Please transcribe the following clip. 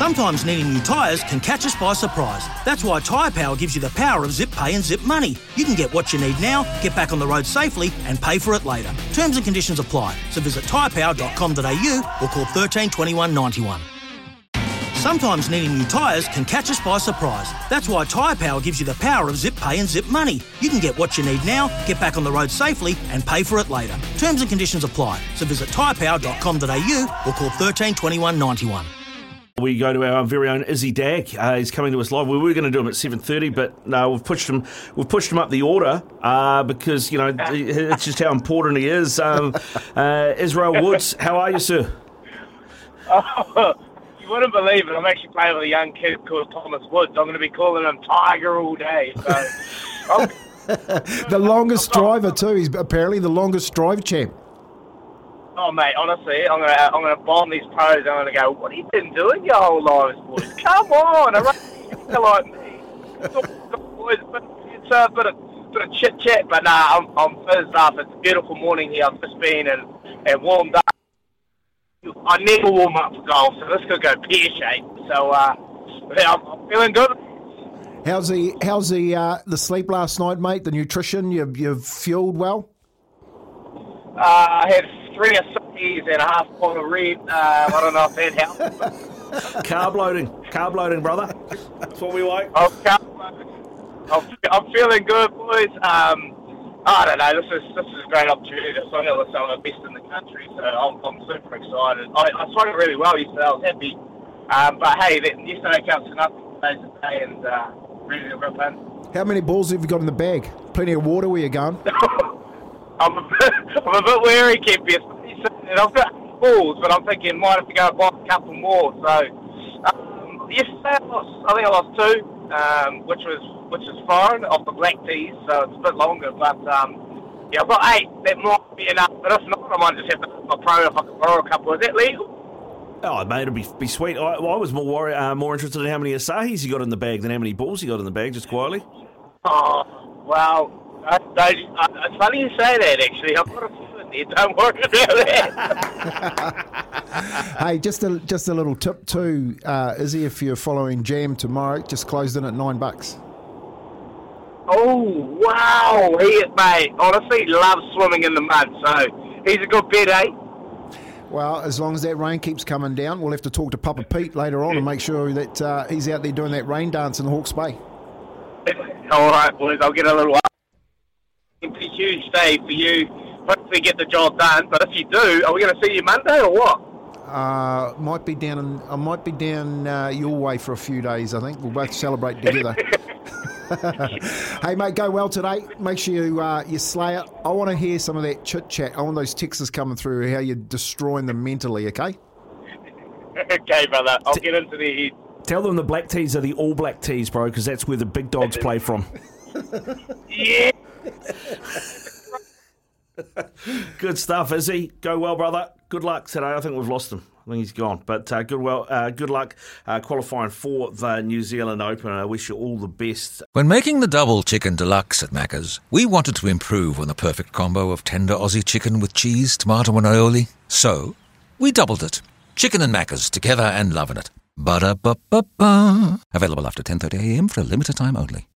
Sometimes needing new tyres can catch us by surprise. That's why Tyre Power gives you the power of zip pay and zip money. You can get what you need now, get back on the road safely, and pay for it later. Terms and conditions apply. So visit tyrepower.com.au or call 13 21 91. Sometimes needing new tyres can catch us by surprise. That's why Tyre Power gives you the power of zip pay and zip money. You can get what you need now, get back on the road safely, and pay for it later. Terms and conditions apply. So visit tyrepower.com.au or call 13 21 91. We go to our very own Izzy Dagg. Uh, he's coming to us live. We were going to do him at seven thirty, but no, we've pushed him. We've pushed him up the order uh, because you know it's just how important he is. Um, uh, Israel Woods, how are you, sir? Oh, you wouldn't believe it. I'm actually playing with a young kid called Thomas Woods. I'm going to be calling him Tiger all day. So, the longest driver too. He's apparently the longest drive champ. Oh mate, honestly, I'm gonna I'm gonna bomb these pros. I'm gonna go. What have you been doing your whole lives, boys? Come on, I like me. Boys, but it's a bit of bit of chit chat. But nah, I'm I'm fizzed up. It's a beautiful morning here. I've just been and and warmed up. I never warm up for golf, so this could go pear shaped. So uh, yeah, I'm, I'm feeling good. How's the how's the uh, the sleep last night, mate? The nutrition you've you've fueled well. Uh, I had three Asahi's and a half bottle of red. Uh, I don't know if that helps. carb loading, carb loading, brother. That's what we like. I'm, I'm, I'm feeling good, boys. Um, I don't know. This is this is a great opportunity to sign with some of the best in the country. So I'm, I'm super excited. I, I swung it really well yesterday. I was happy. Um, but hey, that, yesterday counts for nothing. Today's the day, and uh, ready to rip in. How many balls have you got in the bag? Plenty of water where you going? I'm a bit, I'm a bit wary, Kempy. And I've got balls, but I'm thinking might have to go buy a couple more. So um, yesterday, I, lost, I think I lost two, um, which was which is fine off the black tees, so it's a bit longer. But um, yeah, I've got eight. That might be enough. But if not, I might just have to my pro if I can borrow a couple. Is that legal? Oh, mate, it'd be, be sweet. I, well, I was more worried, uh, more interested in how many Asahis you got in the bag than how many balls you got in the bag, just quietly. Oh, well, I, it's funny you say that, actually. I've got a few in there. Don't worry about that. hey, just a just a little tip too, uh, Izzy. If you're following Jam tomorrow, just closed in at nine bucks. Oh wow, he mate. Honestly, he loves swimming in the mud, so he's a good bet, eh? Well, as long as that rain keeps coming down, we'll have to talk to Papa Pete later on and make sure that uh, he's out there doing that rain dance in Hawke's Bay. All right, boys. I'll get a little. It's a huge day for you. Hopefully, get the job done. But if you do, are we going to see you Monday or what? Uh, might be down. In, I might be down uh, your way for a few days. I think we'll both celebrate together. hey mate, go well today. Make sure you uh, you slay it. I want to hear some of that chit chat. I want those texts coming through. How you're destroying them mentally. Okay. okay, brother. I'll T- get into the head. Tell them the black tees are the all black tees, bro, because that's where the big dogs play from. yeah. Good stuff, Izzy. Go well, brother. Good luck today. I think we've lost him. I think he's gone. But uh, good well, uh, good luck uh, qualifying for the New Zealand Open. I wish you all the best. When making the double chicken deluxe at Macca's, we wanted to improve on the perfect combo of tender Aussie chicken with cheese, tomato, and aioli. So we doubled it. Chicken and Macca's together and loving it. Ba-da-ba-ba-ba. Available after 10.30am for a limited time only.